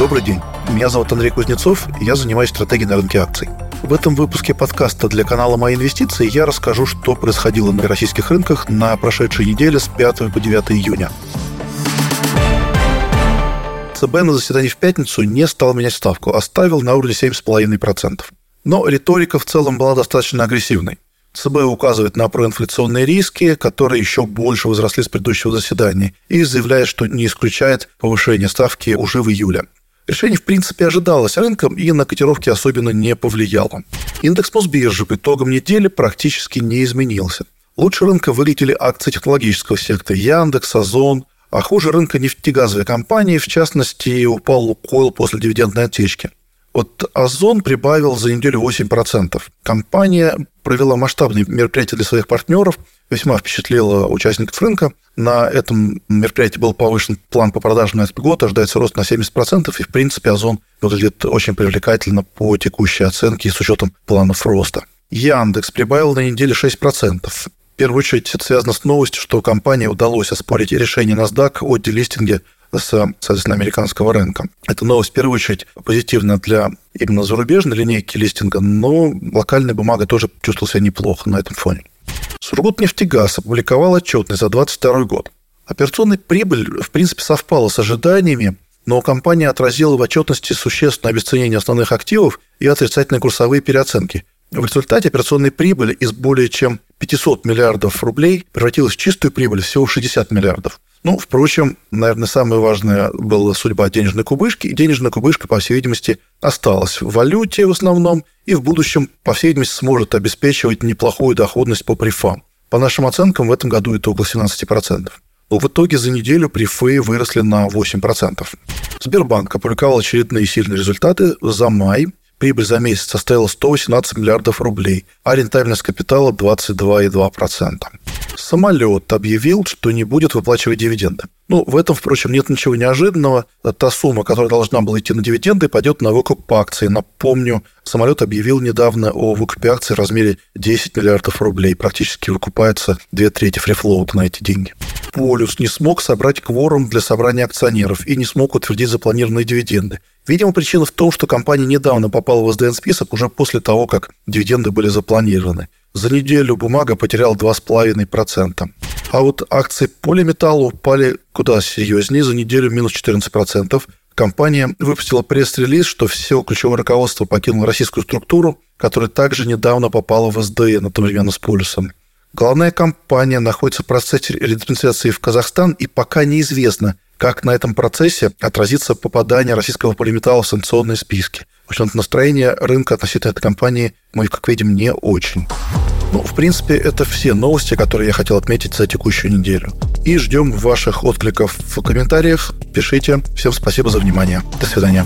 Добрый день. Меня зовут Андрей Кузнецов, и я занимаюсь стратегией на рынке акций. В этом выпуске подкаста для канала «Мои инвестиции» я расскажу, что происходило на российских рынках на прошедшей неделе с 5 по 9 июня. ЦБ на заседании в пятницу не стал менять ставку, оставил на уровне 7,5%. Но риторика в целом была достаточно агрессивной. ЦБ указывает на проинфляционные риски, которые еще больше возросли с предыдущего заседания, и заявляет, что не исключает повышение ставки уже в июле. Решение, в принципе, ожидалось рынком и на котировки особенно не повлияло. Индекс Мосбиржи по итогам недели практически не изменился. Лучше рынка вылетели акции технологического сектора Яндекс, Озон, а хуже рынка нефтегазовой компании, в частности, упал Лукойл после дивидендной отечки. Вот Озон прибавил за неделю 8%. Компания провела масштабные мероприятия для своих партнеров – весьма впечатлила участников рынка. На этом мероприятии был повышен план по продажам на этот год, ожидается рост на 70%, и, в принципе, Озон выглядит очень привлекательно по текущей оценке с учетом планов роста. Яндекс прибавил на неделе 6%. В первую очередь это связано с новостью, что компании удалось оспорить решение NASDAQ о делистинге с, соответственно, американского рынка. Эта новость, в первую очередь, позитивна для именно зарубежной линейки листинга, но локальная бумага тоже чувствовала себя неплохо на этом фоне. Сургутнефтегаз опубликовал отчетность за 2022 год. Операционная прибыль, в принципе, совпала с ожиданиями, но компания отразила в отчетности существенное обесценение основных активов и отрицательные курсовые переоценки. В результате операционная прибыль из более чем 500 миллиардов рублей превратилась в чистую прибыль всего 60 миллиардов. Ну, впрочем, наверное, самое важное была судьба денежной кубышки. И денежная кубышка, по всей видимости, осталась в валюте в основном и в будущем, по всей видимости, сможет обеспечивать неплохую доходность по префам. По нашим оценкам, в этом году это около 17%. Но в итоге за неделю префы выросли на 8%. Сбербанк опубликовал очередные сильные результаты за май. Прибыль за месяц составила 118 миллиардов рублей, а рентабельность капитала 22,2% самолет объявил, что не будет выплачивать дивиденды. Ну, в этом, впрочем, нет ничего неожиданного. Та сумма, которая должна была идти на дивиденды, пойдет на выкуп акций. Напомню, самолет объявил недавно о выкупе акций в размере 10 миллиардов рублей. Практически выкупается две трети фрифлоута на эти деньги. Полюс не смог собрать кворум для собрания акционеров и не смог утвердить запланированные дивиденды. Видимо, причина в том, что компания недавно попала в СДН-список уже после того, как дивиденды были запланированы. За неделю бумага потеряла 2,5%. А вот акции полиметалла упали куда серьезнее, за неделю минус 14%. Компания выпустила пресс-релиз, что все ключевое руководство покинуло российскую структуру, которая также недавно попала в СДН одновременно с полюсом. Главная компания находится в процессе редифференциации в Казахстан, и пока неизвестно, как на этом процессе отразится попадание российского полиметалла в санкционные списки. В общем, настроение рынка относительно этой компании мы, как видим, не очень. Ну, в принципе, это все новости, которые я хотел отметить за текущую неделю. И ждем ваших откликов в комментариях. Пишите. Всем спасибо за внимание. До свидания.